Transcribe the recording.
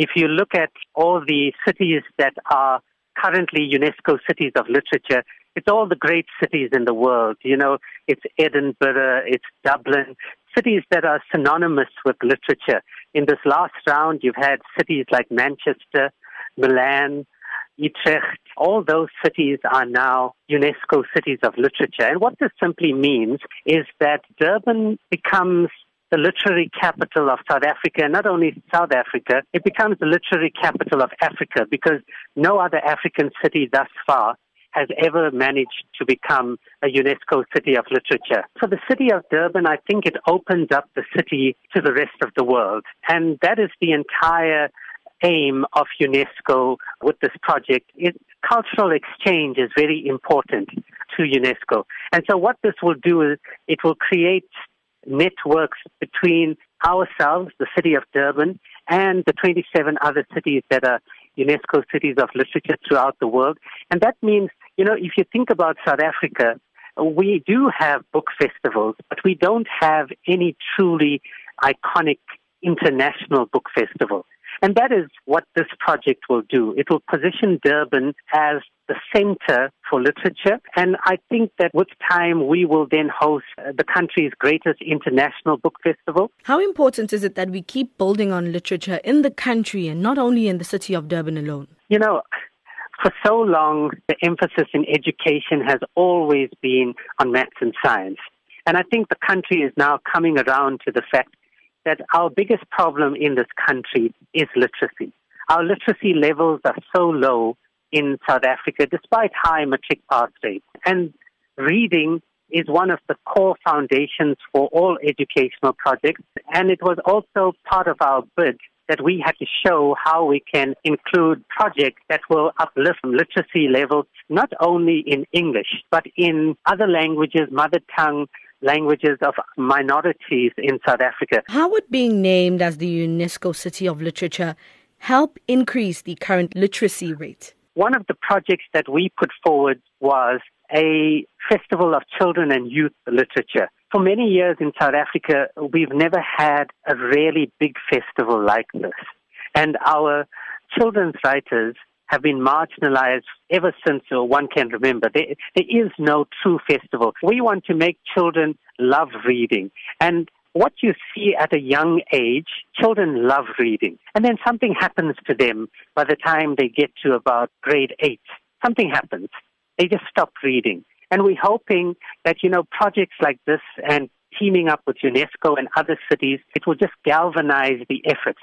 If you look at all the cities that are currently UNESCO cities of literature, it's all the great cities in the world. You know, it's Edinburgh, it's Dublin, cities that are synonymous with literature. In this last round, you've had cities like Manchester, Milan, Utrecht, all those cities are now UNESCO cities of literature. And what this simply means is that Durban becomes the literary capital of South Africa, not only South Africa, it becomes the literary capital of Africa because no other African city thus far has ever managed to become a UNESCO city of literature. For the city of Durban, I think it opens up the city to the rest of the world. And that is the entire aim of UNESCO with this project. It, cultural exchange is very important to UNESCO. And so what this will do is it will create networks between ourselves, the city of Durban, and the 27 other cities that are UNESCO cities of literature throughout the world. And that means, you know, if you think about South Africa, we do have book festivals, but we don't have any truly iconic international book festival. And that is what this project will do. It will position Durban as the center for literature. And I think that with time, we will then host uh, the country's greatest international book festival. How important is it that we keep building on literature in the country and not only in the city of Durban alone? You know, for so long, the emphasis in education has always been on maths and science. And I think the country is now coming around to the fact that our biggest problem in this country is literacy. Our literacy levels are so low in South Africa despite high matric pass rates. And reading is one of the core foundations for all educational projects. And it was also part of our bid that we had to show how we can include projects that will uplift literacy levels not only in English, but in other languages, mother tongue, languages of minorities in South Africa. How would being named as the UNESCO City of Literature help increase the current literacy rate? One of the projects that we put forward was a festival of children and youth literature. For many years in South Africa, we've never had a really big festival like this. And our children's writers have been marginalized ever since uh, one can remember. There, there is no true festival. We want to make children love reading. And what you see at a young age, children love reading. And then something happens to them by the time they get to about grade eight. Something happens. They just stop reading. And we're hoping that, you know, projects like this and teaming up with UNESCO and other cities, it will just galvanize the efforts